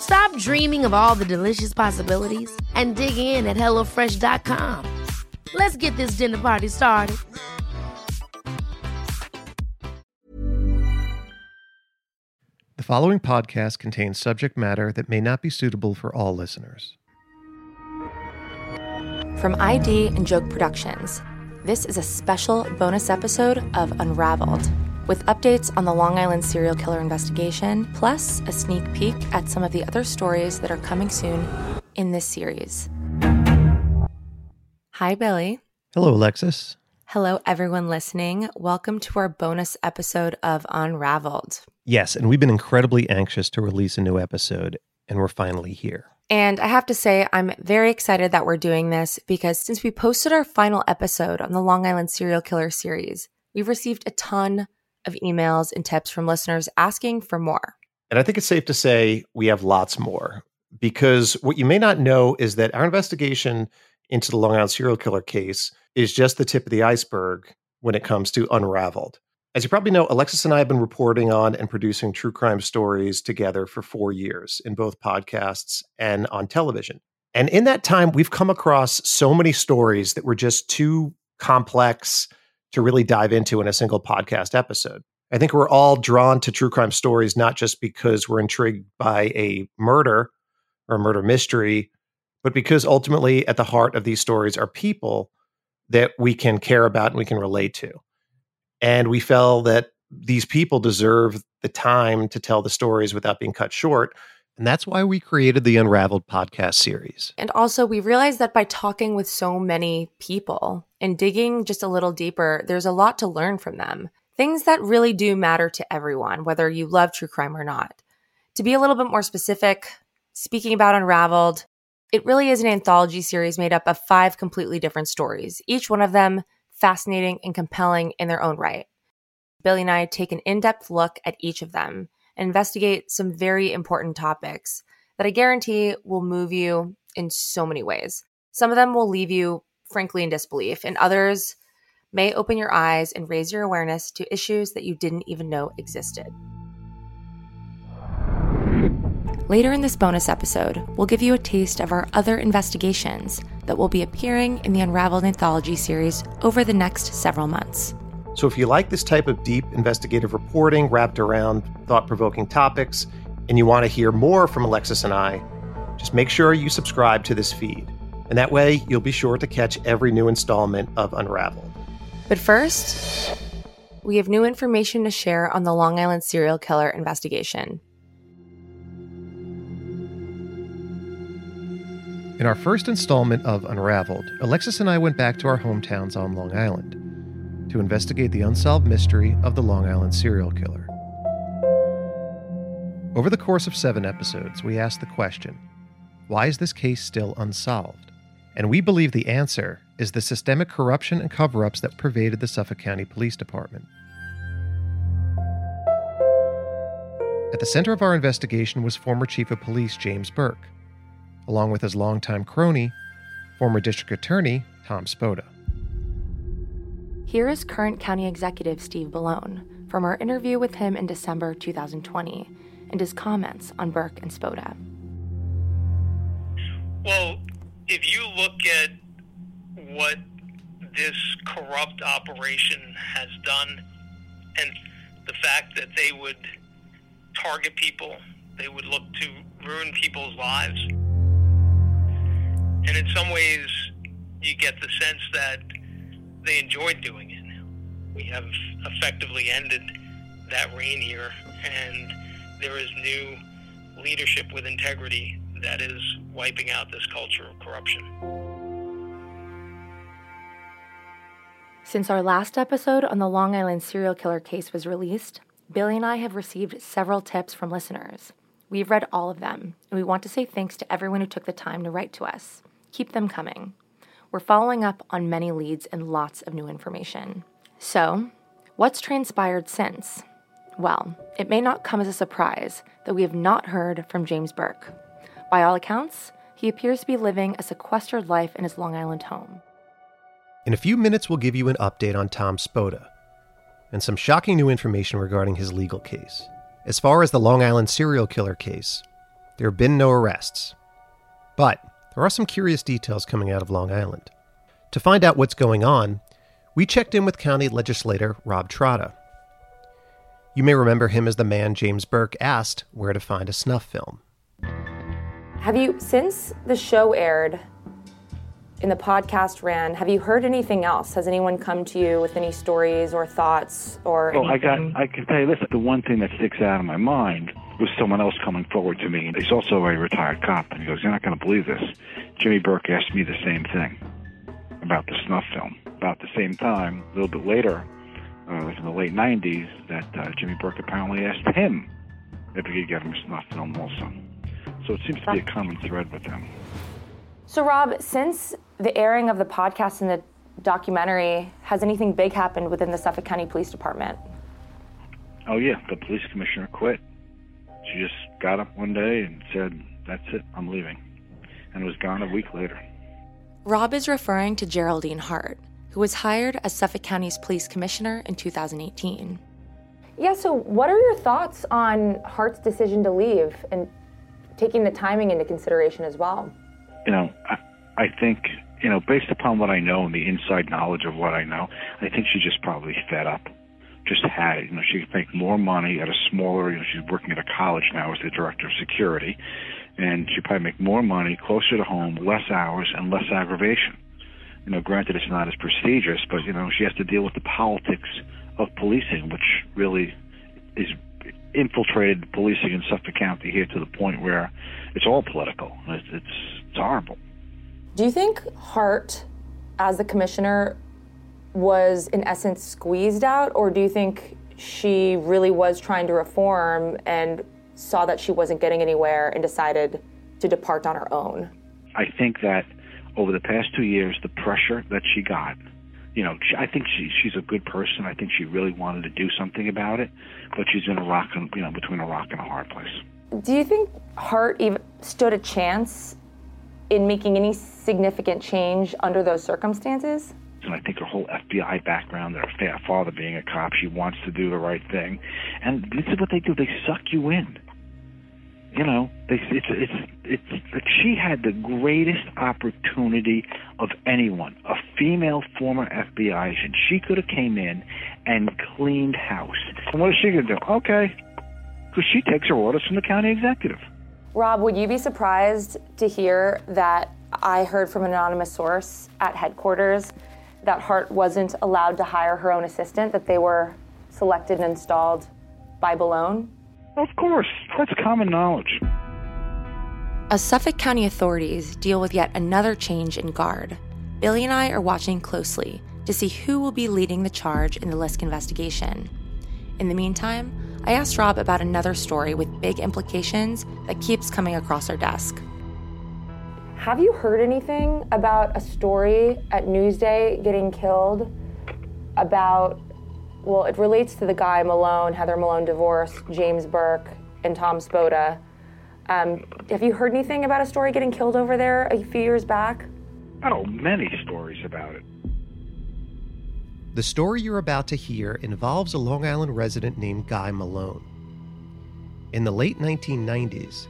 Stop dreaming of all the delicious possibilities and dig in at HelloFresh.com. Let's get this dinner party started. The following podcast contains subject matter that may not be suitable for all listeners. From ID and Joke Productions, this is a special bonus episode of Unraveled with updates on the Long Island serial killer investigation, plus a sneak peek at some of the other stories that are coming soon in this series. Hi, Billy. Hello, Alexis. Hello, everyone listening. Welcome to our bonus episode of Unraveled. Yes, and we've been incredibly anxious to release a new episode, and we're finally here. And I have to say, I'm very excited that we're doing this because since we posted our final episode on the Long Island serial killer series, we've received a ton of emails and tips from listeners asking for more. And I think it's safe to say we have lots more because what you may not know is that our investigation into the Long Island serial killer case is just the tip of the iceberg when it comes to Unraveled. As you probably know, Alexis and I have been reporting on and producing true crime stories together for four years in both podcasts and on television. And in that time, we've come across so many stories that were just too complex to really dive into in a single podcast episode. I think we're all drawn to true crime stories, not just because we're intrigued by a murder or a murder mystery, but because ultimately at the heart of these stories are people that we can care about and we can relate to. And we felt that these people deserve the time to tell the stories without being cut short. And that's why we created the Unraveled podcast series. And also, we realized that by talking with so many people and digging just a little deeper, there's a lot to learn from them. Things that really do matter to everyone, whether you love true crime or not. To be a little bit more specific, speaking about Unraveled, it really is an anthology series made up of five completely different stories, each one of them fascinating and compelling in their own right. Billy and I take an in depth look at each of them and investigate some very important topics that I guarantee will move you in so many ways. Some of them will leave you, frankly, in disbelief, and others may open your eyes and raise your awareness to issues that you didn't even know existed. Later in this bonus episode, we'll give you a taste of our other investigations that will be appearing in the Unraveled Anthology series over the next several months. So, if you like this type of deep investigative reporting wrapped around thought provoking topics, and you want to hear more from Alexis and I, just make sure you subscribe to this feed. And that way, you'll be sure to catch every new installment of Unraveled. But first, we have new information to share on the Long Island serial killer investigation. In our first installment of Unraveled, Alexis and I went back to our hometowns on Long Island to investigate the unsolved mystery of the Long Island serial killer. Over the course of seven episodes, we asked the question why is this case still unsolved? And we believe the answer is the systemic corruption and cover ups that pervaded the Suffolk County Police Department. At the center of our investigation was former Chief of Police James Burke along with his longtime crony, former district attorney Tom Spota. Here is current county executive Steve Bellone from our interview with him in December 2020 and his comments on Burke and Spota. Well, if you look at what this corrupt operation has done and the fact that they would target people, they would look to ruin people's lives. And in some ways, you get the sense that they enjoyed doing it. We have effectively ended that reign here, and there is new leadership with integrity that is wiping out this culture of corruption. Since our last episode on the Long Island serial killer case was released, Billy and I have received several tips from listeners. We've read all of them, and we want to say thanks to everyone who took the time to write to us. Keep them coming. We're following up on many leads and lots of new information. So, what's transpired since? Well, it may not come as a surprise that we have not heard from James Burke. By all accounts, he appears to be living a sequestered life in his Long Island home. In a few minutes, we'll give you an update on Tom Spota and some shocking new information regarding his legal case. As far as the Long Island serial killer case, there have been no arrests. But there are some curious details coming out of Long Island. To find out what's going on, we checked in with County Legislator Rob Trotta. You may remember him as the man James Burke asked where to find a snuff film. Have you, since the show aired and the podcast ran, have you heard anything else? Has anyone come to you with any stories or thoughts or? Well, anything? I got. I can tell you this: the one thing that sticks out in my mind was someone else coming forward to me. He's also a retired cop, and he goes, "You're not going to believe this." Jimmy Burke asked me the same thing about the snuff film. About the same time, a little bit later, uh, like in the late '90s, that uh, Jimmy Burke apparently asked him if he could get him a snuff film also. So it seems to be a common thread with them. So, Rob, since the airing of the podcast and the documentary, has anything big happened within the Suffolk County Police Department? Oh yeah, the police commissioner quit. She just got up one day and said, "That's it, I'm leaving," and was gone a week later. Rob is referring to Geraldine Hart, who was hired as Suffolk County's police commissioner in 2018. Yeah, so what are your thoughts on Hart's decision to leave and taking the timing into consideration as well? You know, I, I think you know, based upon what I know and the inside knowledge of what I know, I think she just probably fed up. Just had it. You know, she could make more money at a smaller. You know, she's working at a college now as the director of security, and she'd probably make more money closer to home, less hours, and less aggravation. You know, granted, it's not as prestigious, but you know, she has to deal with the politics of policing, which really is infiltrated policing in Suffolk County here to the point where it's all political. It's it's, it's horrible. Do you think Hart, as the commissioner, was in essence squeezed out, or do you think she really was trying to reform and saw that she wasn't getting anywhere and decided to depart on her own? I think that over the past two years, the pressure that she got, you know, I think she she's a good person. I think she really wanted to do something about it, but she's in a rock, and, you know, between a rock and a hard place. Do you think Hart even stood a chance in making any significant change under those circumstances? And I think her whole FBI background, her fa- father being a cop, she wants to do the right thing. And this is what they do: they suck you in. You know, they, it's it's it's like she had the greatest opportunity of anyone, a female former FBI agent. She could have came in and cleaned house. And what is she to do? Okay, because she takes her orders from the county executive. Rob, would you be surprised to hear that I heard from an anonymous source at headquarters that Hart wasn't allowed to hire her own assistant, that they were selected and installed by Bellone? Of course, that's common knowledge. As Suffolk County authorities deal with yet another change in guard, Billy and I are watching closely to see who will be leading the charge in the Lisk investigation. In the meantime, I asked Rob about another story with big implications that keeps coming across our desk. Have you heard anything about a story at Newsday getting killed? About, well, it relates to the guy Malone, Heather Malone divorced, James Burke, and Tom Spota. Um, have you heard anything about a story getting killed over there a few years back? Oh, many stories about it. The story you're about to hear involves a Long Island resident named Guy Malone. In the late 1990s,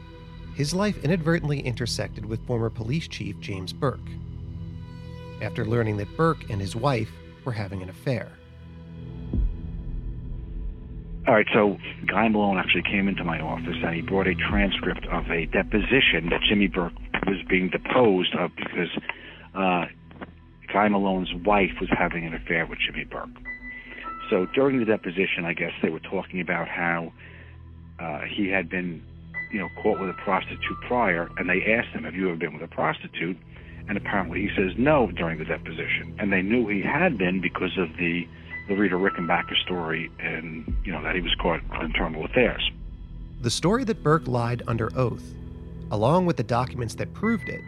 his life inadvertently intersected with former police chief James Burke after learning that Burke and his wife were having an affair. All right, so Guy Malone actually came into my office and he brought a transcript of a deposition that Jimmy Burke was being deposed of because uh, Guy Malone's wife was having an affair with Jimmy Burke. So during the deposition, I guess they were talking about how uh, he had been, you know, caught with a prostitute prior, and they asked him, "Have you ever been with a prostitute?" And apparently he says no during the deposition, and they knew he had been because of the the Rita Rickenbacker story and, you know, that he was caught in internal affairs. The story that Burke lied under oath, along with the documents that proved it,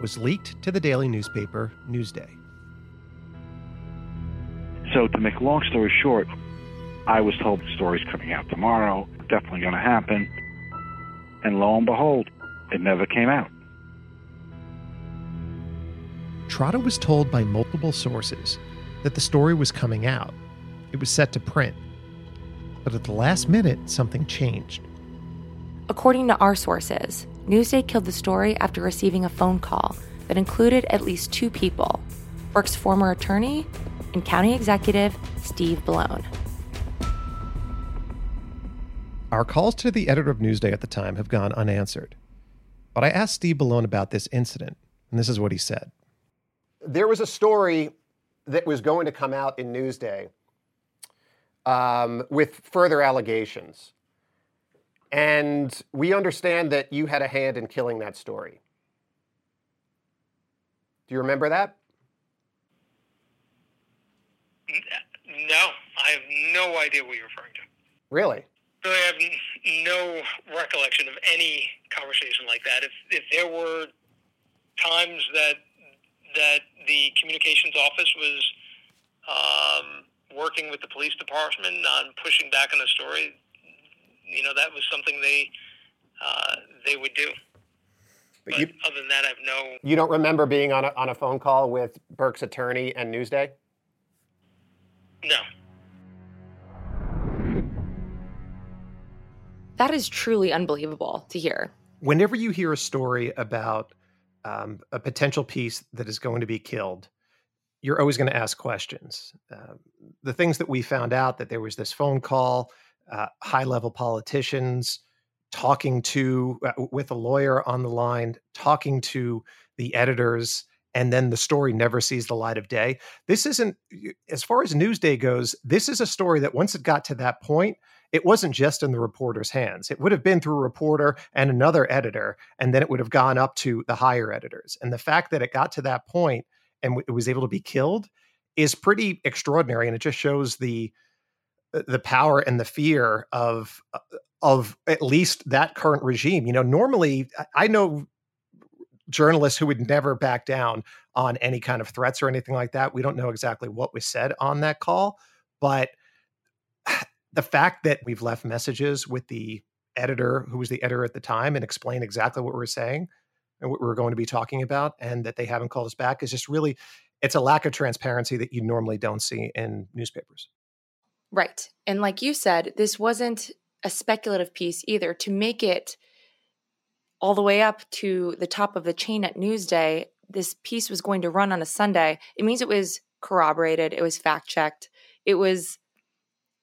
was leaked to the daily newspaper Newsday. So, to make a long story short, I was told the story's coming out tomorrow, definitely going to happen. And lo and behold, it never came out. Trotta was told by multiple sources that the story was coming out. It was set to print. But at the last minute, something changed. According to our sources, Newsday killed the story after receiving a phone call that included at least two people Burke's former attorney and county executive Steve Bellone. Our calls to the editor of Newsday at the time have gone unanswered. But I asked Steve Bellone about this incident, and this is what he said. There was a story that was going to come out in Newsday um, with further allegations. And we understand that you had a hand in killing that story. Do you remember that? No, I have no idea what you're referring to. Really? Really, I have no recollection of any conversation like that. If if there were times that that the communications office was um, working with the police department on pushing back on a story, you know, that was something they uh, they would do. But, but you, other than that, I have no. You don't remember being on a, on a phone call with Burke's attorney and Newsday? No. That is truly unbelievable to hear. Whenever you hear a story about um, a potential piece that is going to be killed, you're always going to ask questions. Uh, the things that we found out that there was this phone call, uh, high level politicians talking to uh, with a lawyer on the line, talking to the editors, and then the story never sees the light of day. This isn't, as far as Newsday goes, this is a story that once it got to that point, it wasn't just in the reporter's hands. It would have been through a reporter and another editor, and then it would have gone up to the higher editors. And the fact that it got to that point and it was able to be killed is pretty extraordinary, and it just shows the uh, the power and the fear of uh, of at least that current regime. You know, normally I know journalists who would never back down on any kind of threats or anything like that. We don't know exactly what was said on that call, but the fact that we've left messages with the editor who was the editor at the time and explained exactly what we were saying and what we were going to be talking about and that they haven't called us back is just really it's a lack of transparency that you normally don't see in newspapers. Right. And like you said this wasn't a speculative piece either. To make it all the way up to the top of the chain at newsday this piece was going to run on a sunday. It means it was corroborated it was fact checked it was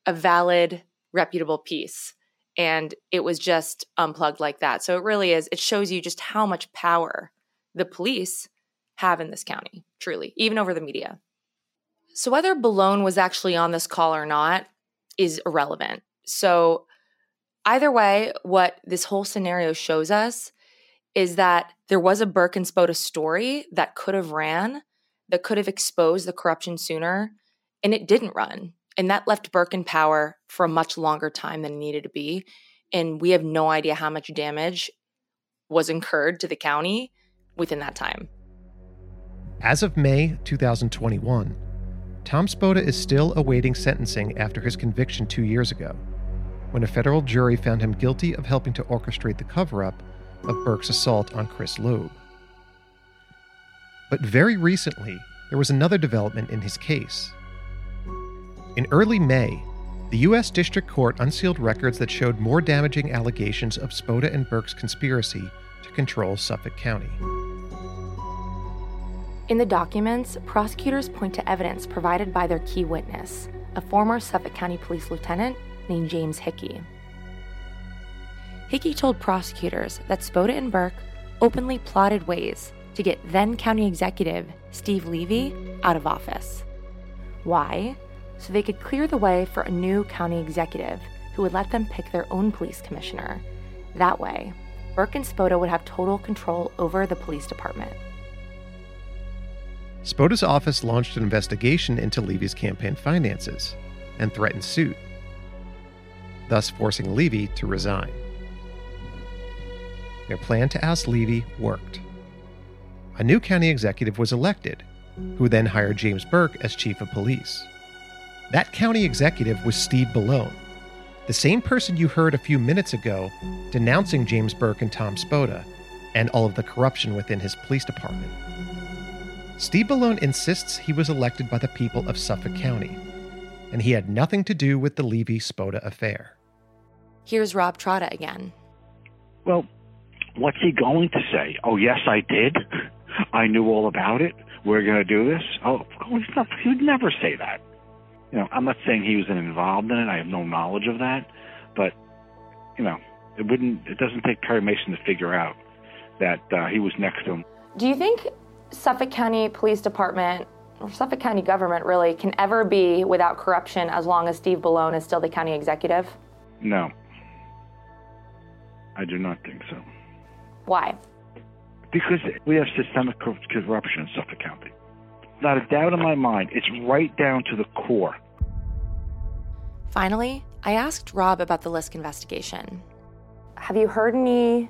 a valid, reputable piece. And it was just unplugged like that. So it really is, it shows you just how much power the police have in this county, truly, even over the media. So whether Bellone was actually on this call or not is irrelevant. So either way, what this whole scenario shows us is that there was a Burke and Spota story that could have ran, that could have exposed the corruption sooner, and it didn't run. And that left Burke in power for a much longer time than it needed to be. And we have no idea how much damage was incurred to the county within that time. As of May 2021, Tom Spota is still awaiting sentencing after his conviction two years ago, when a federal jury found him guilty of helping to orchestrate the cover up of Burke's assault on Chris Loeb. But very recently, there was another development in his case. In early May, the U.S. District Court unsealed records that showed more damaging allegations of Spota and Burke's conspiracy to control Suffolk County. In the documents, prosecutors point to evidence provided by their key witness, a former Suffolk County Police lieutenant named James Hickey. Hickey told prosecutors that Spota and Burke openly plotted ways to get then county executive Steve Levy out of office. Why? So they could clear the way for a new county executive who would let them pick their own police commissioner. That way, Burke and Spota would have total control over the police department. Spota's office launched an investigation into Levy's campaign finances and threatened suit, thus forcing Levy to resign. Their plan to oust Levy worked. A new county executive was elected, who then hired James Burke as chief of police. That county executive was Steve Bellone, the same person you heard a few minutes ago denouncing James Burke and Tom Spota and all of the corruption within his police department. Steve Bellone insists he was elected by the people of Suffolk County, and he had nothing to do with the Levy Spota affair. Here's Rob Trotta again. Well, what's he going to say? Oh, yes, I did. I knew all about it. We're going to do this. Oh, he's not, he would never say that. You know, I'm not saying he was involved in it. I have no knowledge of that, but you know, it wouldn't. It doesn't take Perry Mason to figure out that uh, he was next to him. Do you think Suffolk County Police Department or Suffolk County government really can ever be without corruption as long as Steve Bellone is still the county executive? No, I do not think so. Why? Because we have systemic corruption in Suffolk County. Not a doubt in my mind. It's right down to the core. Finally, I asked Rob about the Lisk investigation. Have you heard any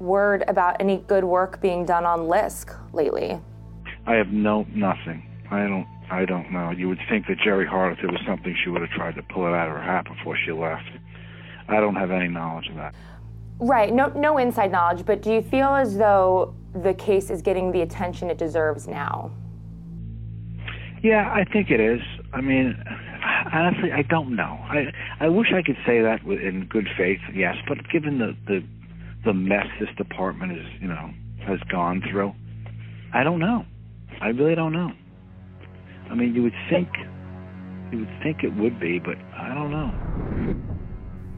word about any good work being done on Lisk lately? I have no nothing. I don't I don't know. You would think that Jerry Hart, if there was something, she would have tried to pull it out of her hat before she left. I don't have any knowledge of that. Right, no no inside knowledge, but do you feel as though the case is getting the attention it deserves now? Yeah, I think it is. I mean, honestly, I don't know. I I wish I could say that in good faith, yes. But given the the the mess this department is, you know, has gone through, I don't know. I really don't know. I mean, you would think you would think it would be, but I don't know.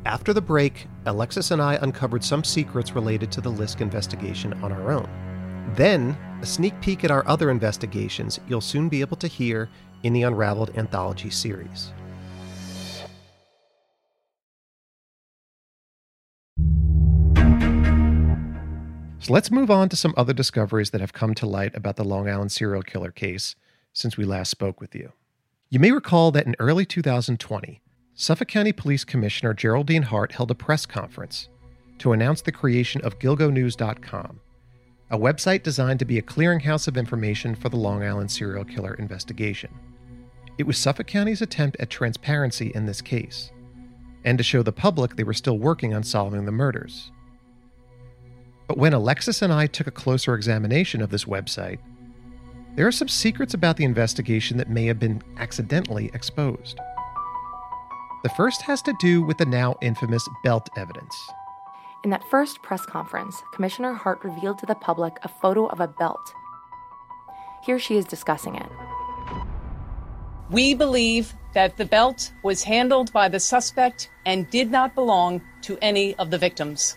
After the break, Alexis and I uncovered some secrets related to the Lisk investigation on our own. Then, a sneak peek at our other investigations you'll soon be able to hear in the Unraveled anthology series. So let's move on to some other discoveries that have come to light about the Long Island serial killer case since we last spoke with you. You may recall that in early 2020, Suffolk County Police Commissioner Geraldine Hart held a press conference to announce the creation of GilgoNews.com, a website designed to be a clearinghouse of information for the Long Island serial killer investigation. It was Suffolk County's attempt at transparency in this case, and to show the public they were still working on solving the murders. But when Alexis and I took a closer examination of this website, there are some secrets about the investigation that may have been accidentally exposed. The first has to do with the now infamous belt evidence. In that first press conference, Commissioner Hart revealed to the public a photo of a belt. Here she is discussing it. We believe that the belt was handled by the suspect and did not belong to any of the victims.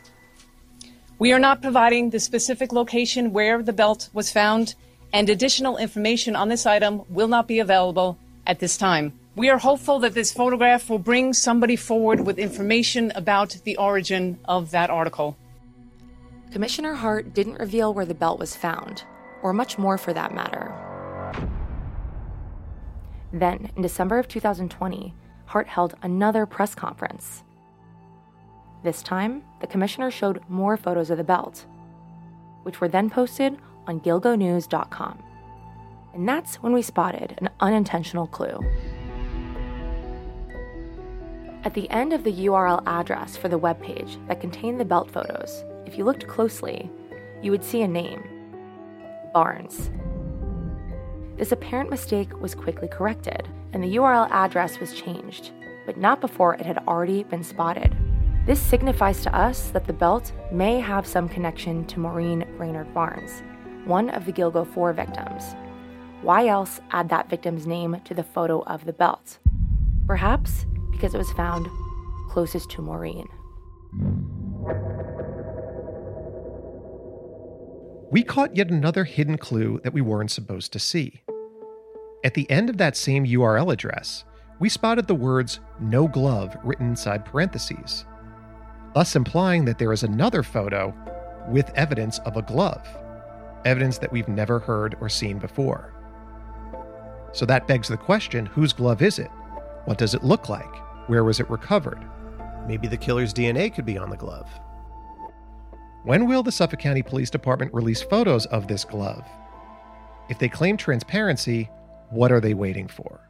We are not providing the specific location where the belt was found, and additional information on this item will not be available at this time. We are hopeful that this photograph will bring somebody forward with information about the origin of that article. Commissioner Hart didn't reveal where the belt was found, or much more for that matter. Then, in December of 2020, Hart held another press conference. This time, the commissioner showed more photos of the belt, which were then posted on gilgonews.com. And that's when we spotted an unintentional clue. At the end of the URL address for the webpage that contained the belt photos, if you looked closely, you would see a name Barnes. This apparent mistake was quickly corrected, and the URL address was changed, but not before it had already been spotted. This signifies to us that the belt may have some connection to Maureen Brainerd Barnes, one of the Gilgo 4 victims. Why else add that victim's name to the photo of the belt? Perhaps because it was found closest to Maureen. We caught yet another hidden clue that we weren't supposed to see. At the end of that same URL address, we spotted the words no glove written inside parentheses, thus implying that there is another photo with evidence of a glove, evidence that we've never heard or seen before. So that begs the question whose glove is it? What does it look like? Where was it recovered? Maybe the killer's DNA could be on the glove. When will the Suffolk County Police Department release photos of this glove? If they claim transparency, what are they waiting for?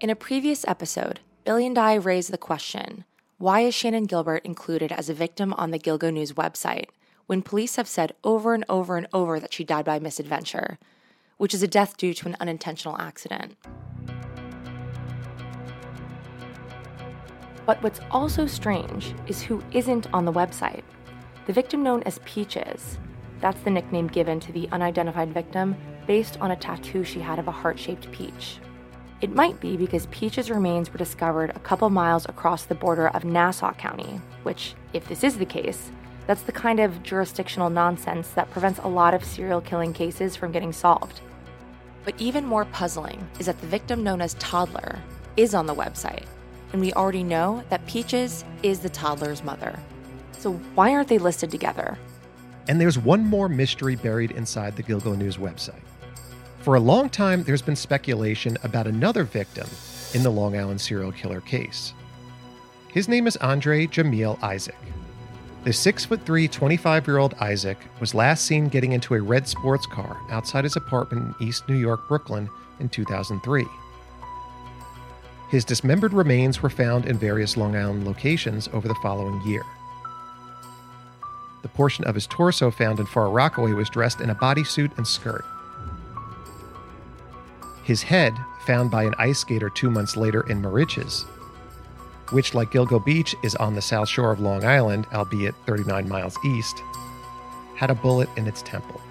In a previous episode, Billy and I raised the question why is Shannan Gilbert included as a victim on the Gilgo News website when police have said over and over and over that she died by misadventure, which is a death due to an unintentional accident? But what's also strange is who isn't on the website. The victim known as Peaches, that's the nickname given to the unidentified victim based on a tattoo she had of a heart shaped peach. It might be because Peach's remains were discovered a couple miles across the border of Nassau County, which, if this is the case, that's the kind of jurisdictional nonsense that prevents a lot of serial killing cases from getting solved. But even more puzzling is that the victim known as Toddler is on the website, and we already know that Peaches is the toddler's mother. So why aren't they listed together? And there's one more mystery buried inside the Gilgo News website. For a long time, there's been speculation about another victim in the Long Island serial killer case. His name is Andre Jamil Isaac. The 6 foot 3, 25 year old Isaac was last seen getting into a red sports car outside his apartment in East New York, Brooklyn in 2003. His dismembered remains were found in various Long Island locations over the following year. The portion of his torso found in Far Rockaway was dressed in a bodysuit and skirt. His head, found by an ice skater two months later in Moriches, which, like Gilgo Beach, is on the south shore of Long Island, albeit 39 miles east, had a bullet in its temple.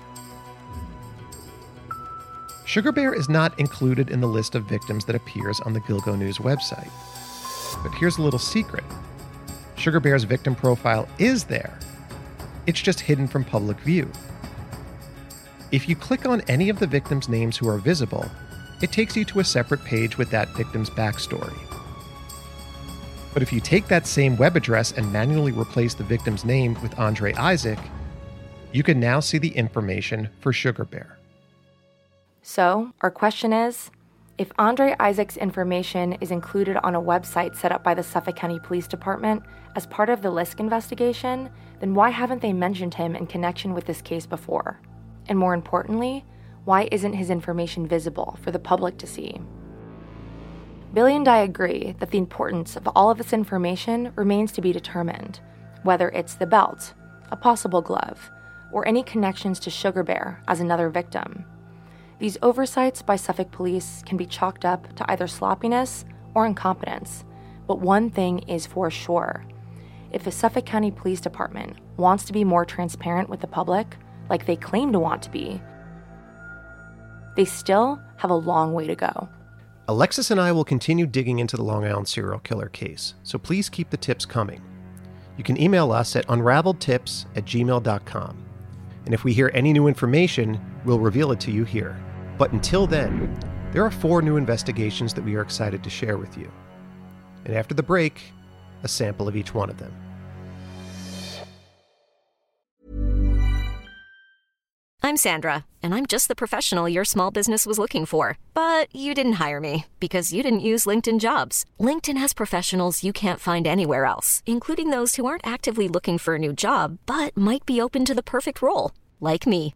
Sugar Bear is not included in the list of victims that appears on the Gilgo News website. But here's a little secret Sugar Bear's victim profile is there, it's just hidden from public view. If you click on any of the victims' names who are visible, it takes you to a separate page with that victim's backstory. But if you take that same web address and manually replace the victim's name with Andre Isaac, you can now see the information for Sugar Bear. So, our question is if Andre Isaac's information is included on a website set up by the Suffolk County Police Department as part of the Lisk investigation, then why haven't they mentioned him in connection with this case before? And more importantly, why isn't his information visible for the public to see? Billy and I agree that the importance of all of this information remains to be determined, whether it's the belt, a possible glove, or any connections to Sugar Bear as another victim. These oversights by Suffolk police can be chalked up to either sloppiness or incompetence, but one thing is for sure. If the Suffolk County Police Department wants to be more transparent with the public, like they claim to want to be, they still have a long way to go. Alexis and I will continue digging into the Long Island serial killer case, so please keep the tips coming. You can email us at unraveledtips at gmail.com. And if we hear any new information, we'll reveal it to you here. But until then, there are four new investigations that we are excited to share with you. And after the break, a sample of each one of them. I'm Sandra, and I'm just the professional your small business was looking for. But you didn't hire me because you didn't use LinkedIn jobs. LinkedIn has professionals you can't find anywhere else, including those who aren't actively looking for a new job but might be open to the perfect role, like me.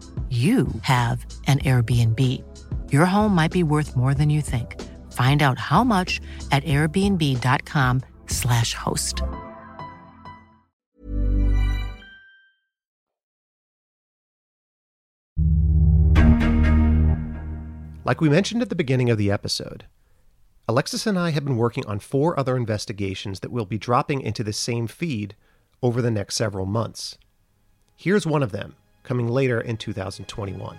you have an Airbnb. Your home might be worth more than you think. Find out how much at airbnb.com/slash host. Like we mentioned at the beginning of the episode, Alexis and I have been working on four other investigations that will be dropping into the same feed over the next several months. Here's one of them, coming later in 2021.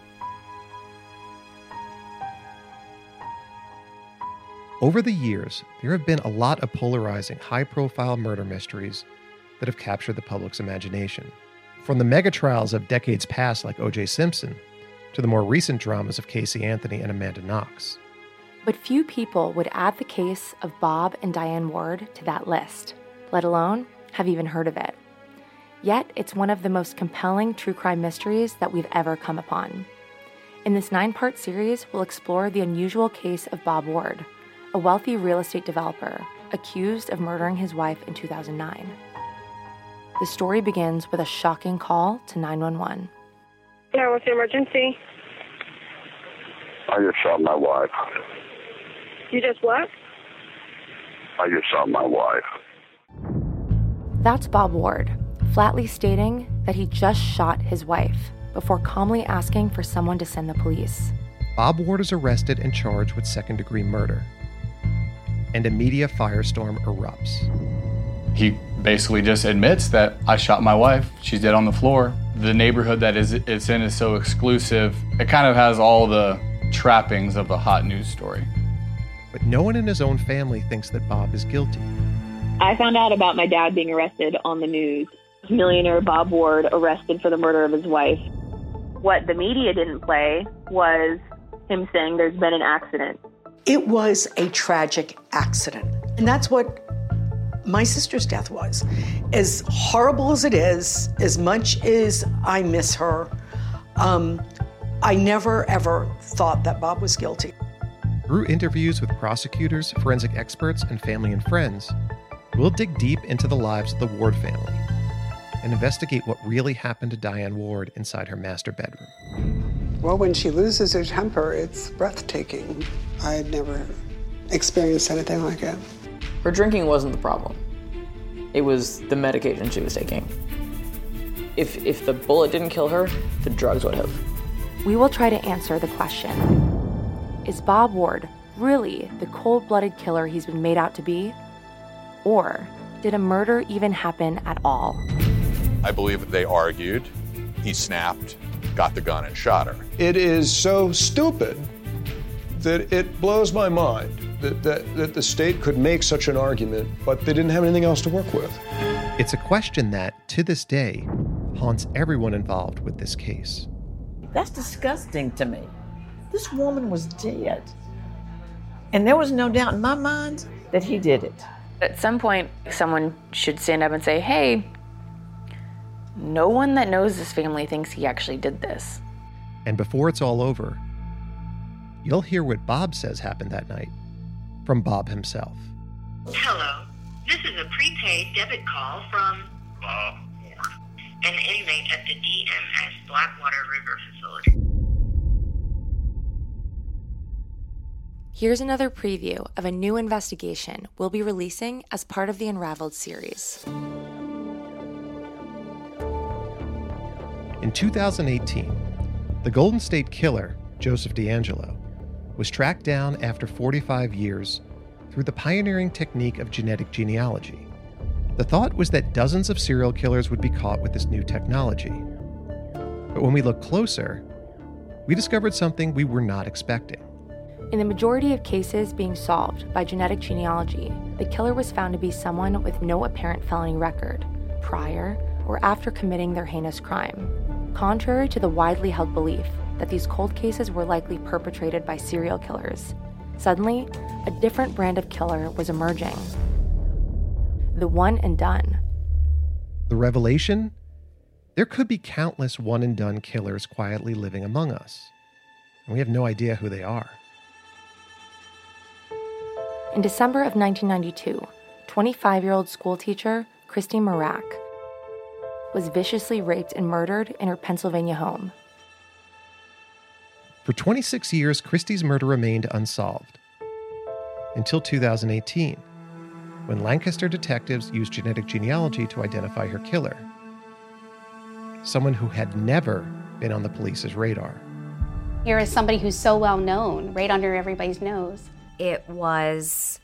Over the years, there have been a lot of polarizing, high profile murder mysteries that have captured the public's imagination. From the mega trials of decades past, like O.J. Simpson, to the more recent dramas of Casey Anthony and Amanda Knox. But few people would add the case of Bob and Diane Ward to that list, let alone have even heard of it. Yet, it's one of the most compelling true crime mysteries that we've ever come upon. In this nine part series, we'll explore the unusual case of Bob Ward, a wealthy real estate developer accused of murdering his wife in 2009. The story begins with a shocking call to 911. Yeah, what's the emergency? I just shot my wife. You just what? I just shot my wife. That's Bob Ward, flatly stating that he just shot his wife before calmly asking for someone to send the police. Bob Ward is arrested and charged with second degree murder. And a media firestorm erupts. He basically just admits that I shot my wife. She's dead on the floor. The neighborhood that is it's in is so exclusive. It kind of has all the trappings of a hot news story. But no one in his own family thinks that Bob is guilty. I found out about my dad being arrested on the news. Millionaire Bob Ward arrested for the murder of his wife. What the media didn't play was him saying there's been an accident. It was a tragic accident. And that's what my sister's death was. As horrible as it is, as much as I miss her, um, I never ever thought that Bob was guilty. Through interviews with prosecutors, forensic experts, and family and friends, we'll dig deep into the lives of the Ward family and investigate what really happened to Diane Ward inside her master bedroom. Well, when she loses her temper, it's breathtaking. I had never experienced anything like it. Her drinking wasn't the problem. It was the medication she was taking. If, if the bullet didn't kill her, the drugs would have. We will try to answer the question Is Bob Ward really the cold blooded killer he's been made out to be? Or did a murder even happen at all? I believe they argued. He snapped, got the gun, and shot her. It is so stupid that it blows my mind that, that, that the state could make such an argument, but they didn't have anything else to work with. It's a question that, to this day, haunts everyone involved with this case. That's disgusting to me. This woman was dead. And there was no doubt in my mind that he did it. At some point, someone should stand up and say, hey, No one that knows this family thinks he actually did this. And before it's all over, you'll hear what Bob says happened that night from Bob himself. Hello. This is a prepaid debit call from Bob Ward, an inmate at the DMS Blackwater River facility. Here's another preview of a new investigation we'll be releasing as part of the Unraveled series. In 2018, the Golden State Killer, Joseph DeAngelo, was tracked down after 45 years through the pioneering technique of genetic genealogy. The thought was that dozens of serial killers would be caught with this new technology. But when we looked closer, we discovered something we were not expecting. In the majority of cases being solved by genetic genealogy, the killer was found to be someone with no apparent felony record, prior or after committing their heinous crime. Contrary to the widely held belief that these cold cases were likely perpetrated by serial killers, suddenly, a different brand of killer was emerging the one and done. The revelation? There could be countless one and done killers quietly living among us, and we have no idea who they are. In December of 1992, 25 year old schoolteacher Christy Mirack was viciously raped and murdered in her Pennsylvania home. For 26 years, Christy's murder remained unsolved. Until 2018, when Lancaster detectives used genetic genealogy to identify her killer. Someone who had never been on the police's radar. Here is somebody who's so well known, right under everybody's nose. It was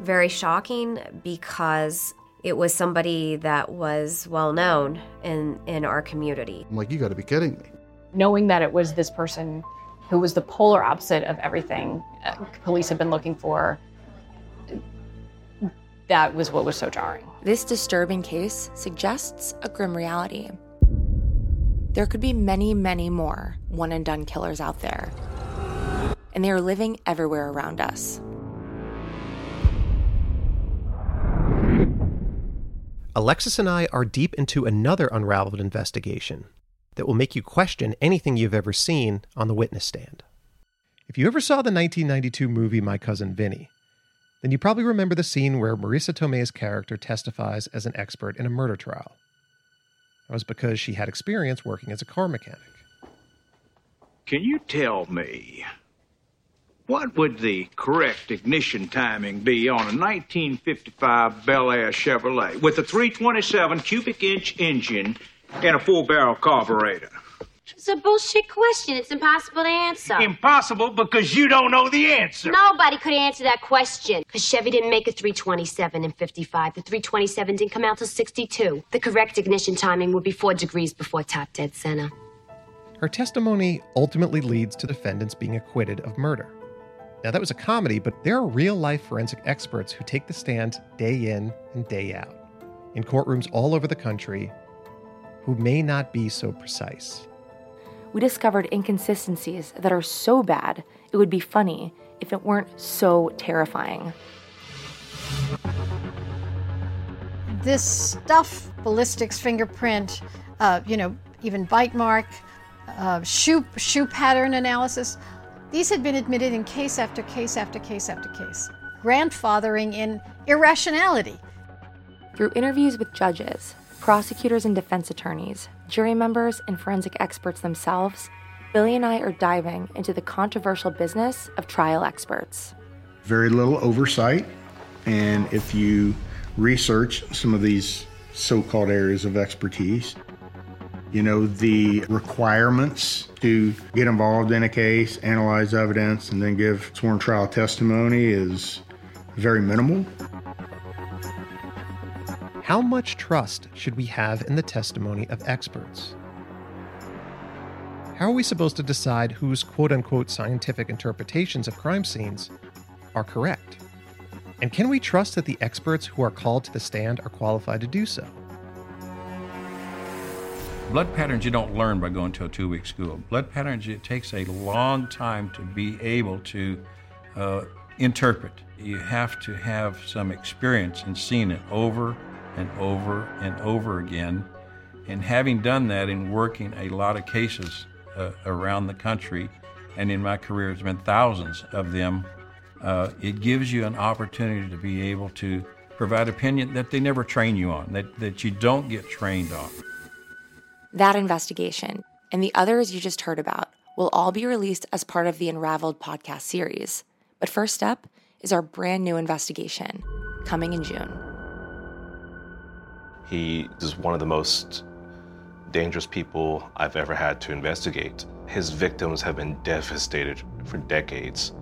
very shocking because it was somebody that was well known in, in our community. I'm like, you gotta be kidding me. Knowing that it was this person who was the polar opposite of everything uh, police had been looking for, that was what was so jarring. This disturbing case suggests a grim reality. There could be many, many more one and done killers out there, and they are living everywhere around us. Alexis and I are deep into another unraveled investigation that will make you question anything you've ever seen on the witness stand. If you ever saw the 1992 movie My Cousin Vinny, then you probably remember the scene where Marisa Tomei's character testifies as an expert in a murder trial. That was because she had experience working as a car mechanic. Can you tell me what would the correct ignition timing be on a 1955 Bel Air Chevrolet with a 327 cubic inch engine and a four barrel carburetor? It's a bullshit question. It's impossible to answer. Impossible because you don't know the answer. Nobody could answer that question. Because Chevy didn't make a 327 in 55. The 327 didn't come out till 62. The correct ignition timing would be four degrees before top dead center. Her testimony ultimately leads to defendants being acquitted of murder. Now, that was a comedy, but there are real life forensic experts who take the stand day in and day out in courtrooms all over the country who may not be so precise. We discovered inconsistencies that are so bad it would be funny if it weren't so terrifying. This stuff, ballistics, fingerprint, uh, you know, even bite mark, uh, shoe shoe pattern analysis, these had been admitted in case after case after case after case, grandfathering in irrationality. Through interviews with judges, prosecutors and defense attorneys, jury members, and forensic experts themselves, Billy and I are diving into the controversial business of trial experts. Very little oversight, and if you research some of these so called areas of expertise, you know, the requirements to get involved in a case, analyze evidence, and then give sworn trial testimony is very minimal. How much trust should we have in the testimony of experts? How are we supposed to decide whose quote unquote scientific interpretations of crime scenes are correct? And can we trust that the experts who are called to the stand are qualified to do so? Blood patterns you don't learn by going to a two week school. Blood patterns, it takes a long time to be able to uh, interpret. You have to have some experience in seeing it over and over and over again And having done that and working a lot of cases uh, around the country, and in my career, it's been thousands of them, uh, it gives you an opportunity to be able to provide opinion that they never train you on, that, that you don't get trained on. That investigation and the others you just heard about will all be released as part of the Unraveled podcast series. But first up is our brand new investigation coming in June. He is one of the most dangerous people I've ever had to investigate. His victims have been devastated for decades.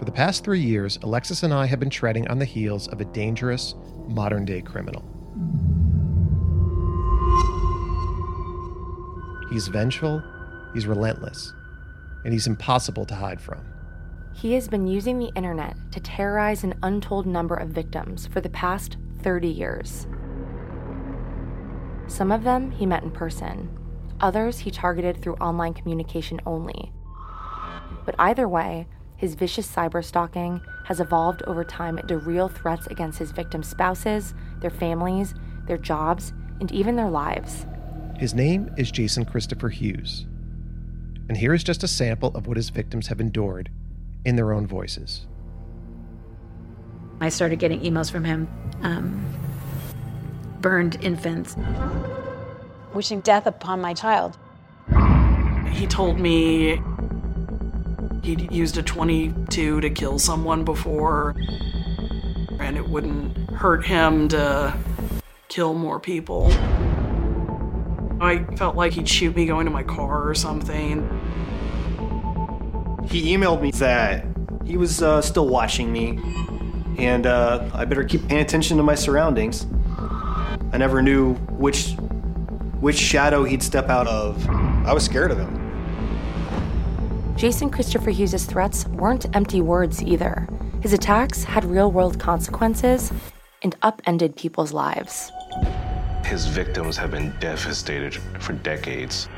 For the past three years, Alexis and I have been treading on the heels of a dangerous, modern day criminal. He's vengeful, he's relentless, and he's impossible to hide from. He has been using the internet to terrorize an untold number of victims for the past 30 years. Some of them he met in person, others he targeted through online communication only. But either way, his vicious cyber stalking has evolved over time into real threats against his victims' spouses, their families, their jobs, and even their lives. His name is Jason Christopher Hughes. And here is just a sample of what his victims have endured in their own voices. I started getting emails from him um, burned infants, wishing death upon my child. He told me he'd used a 22 to kill someone before, and it wouldn't hurt him to kill more people. I felt like he'd shoot me going to my car or something. He emailed me that he was uh, still watching me, and uh, I better keep paying attention to my surroundings. I never knew which which shadow he'd step out of. I was scared of him. Jason Christopher Hughes' threats weren't empty words either. His attacks had real world consequences and upended people's lives. His victims have been devastated for decades.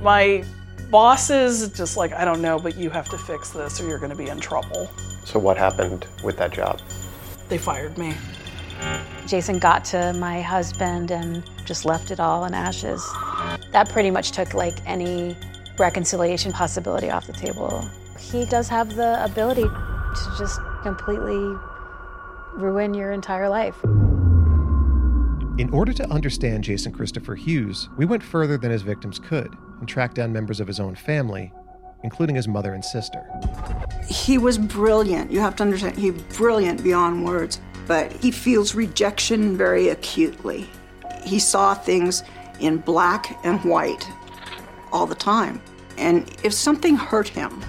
My bosses just like, I don't know, but you have to fix this or you're going to be in trouble. So, what happened with that job? They fired me. Jason got to my husband and just left it all in ashes. That pretty much took like any reconciliation possibility off the table. He does have the ability to just completely ruin your entire life. In order to understand Jason Christopher Hughes, we went further than his victims could and tracked down members of his own family, including his mother and sister. He was brilliant. You have to understand, he's brilliant beyond words, but he feels rejection very acutely. He saw things in black and white all the time. And if something hurt him,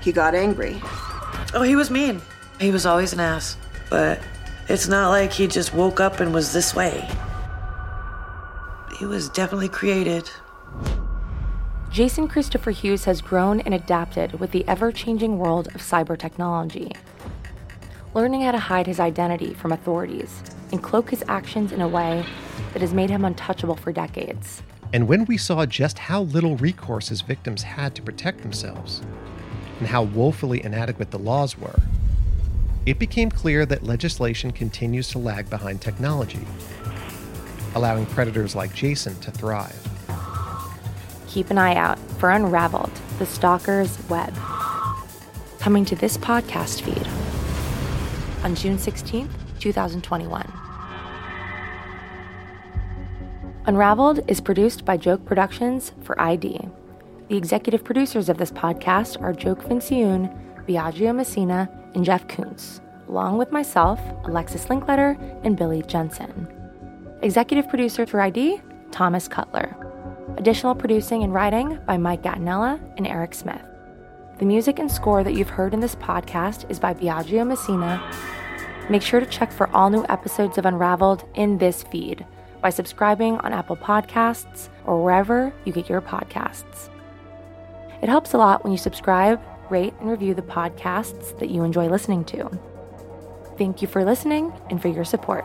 he got angry. Oh, he was mean. He was always an ass. But it's not like he just woke up and was this way. He was definitely created. Jason Christopher Hughes has grown and adapted with the ever changing world of cyber technology, learning how to hide his identity from authorities and cloak his actions in a way that has made him untouchable for decades. And when we saw just how little recourse his victims had to protect themselves, and how woefully inadequate the laws were, it became clear that legislation continues to lag behind technology, allowing predators like Jason to thrive. Keep an eye out for Unraveled, the Stalker's Web, coming to this podcast feed on June 16th, 2021. Unraveled is produced by Joke Productions for ID. The executive producers of this podcast are Joke Fincioen, Biagio Messina, and Jeff Kuntz, along with myself, Alexis Linkletter, and Billy Jensen. Executive producer for ID, Thomas Cutler. Additional producing and writing by Mike Gattinella and Eric Smith. The music and score that you've heard in this podcast is by Biagio Messina. Make sure to check for all new episodes of Unraveled in this feed by subscribing on Apple Podcasts or wherever you get your podcasts. It helps a lot when you subscribe, rate, and review the podcasts that you enjoy listening to. Thank you for listening and for your support.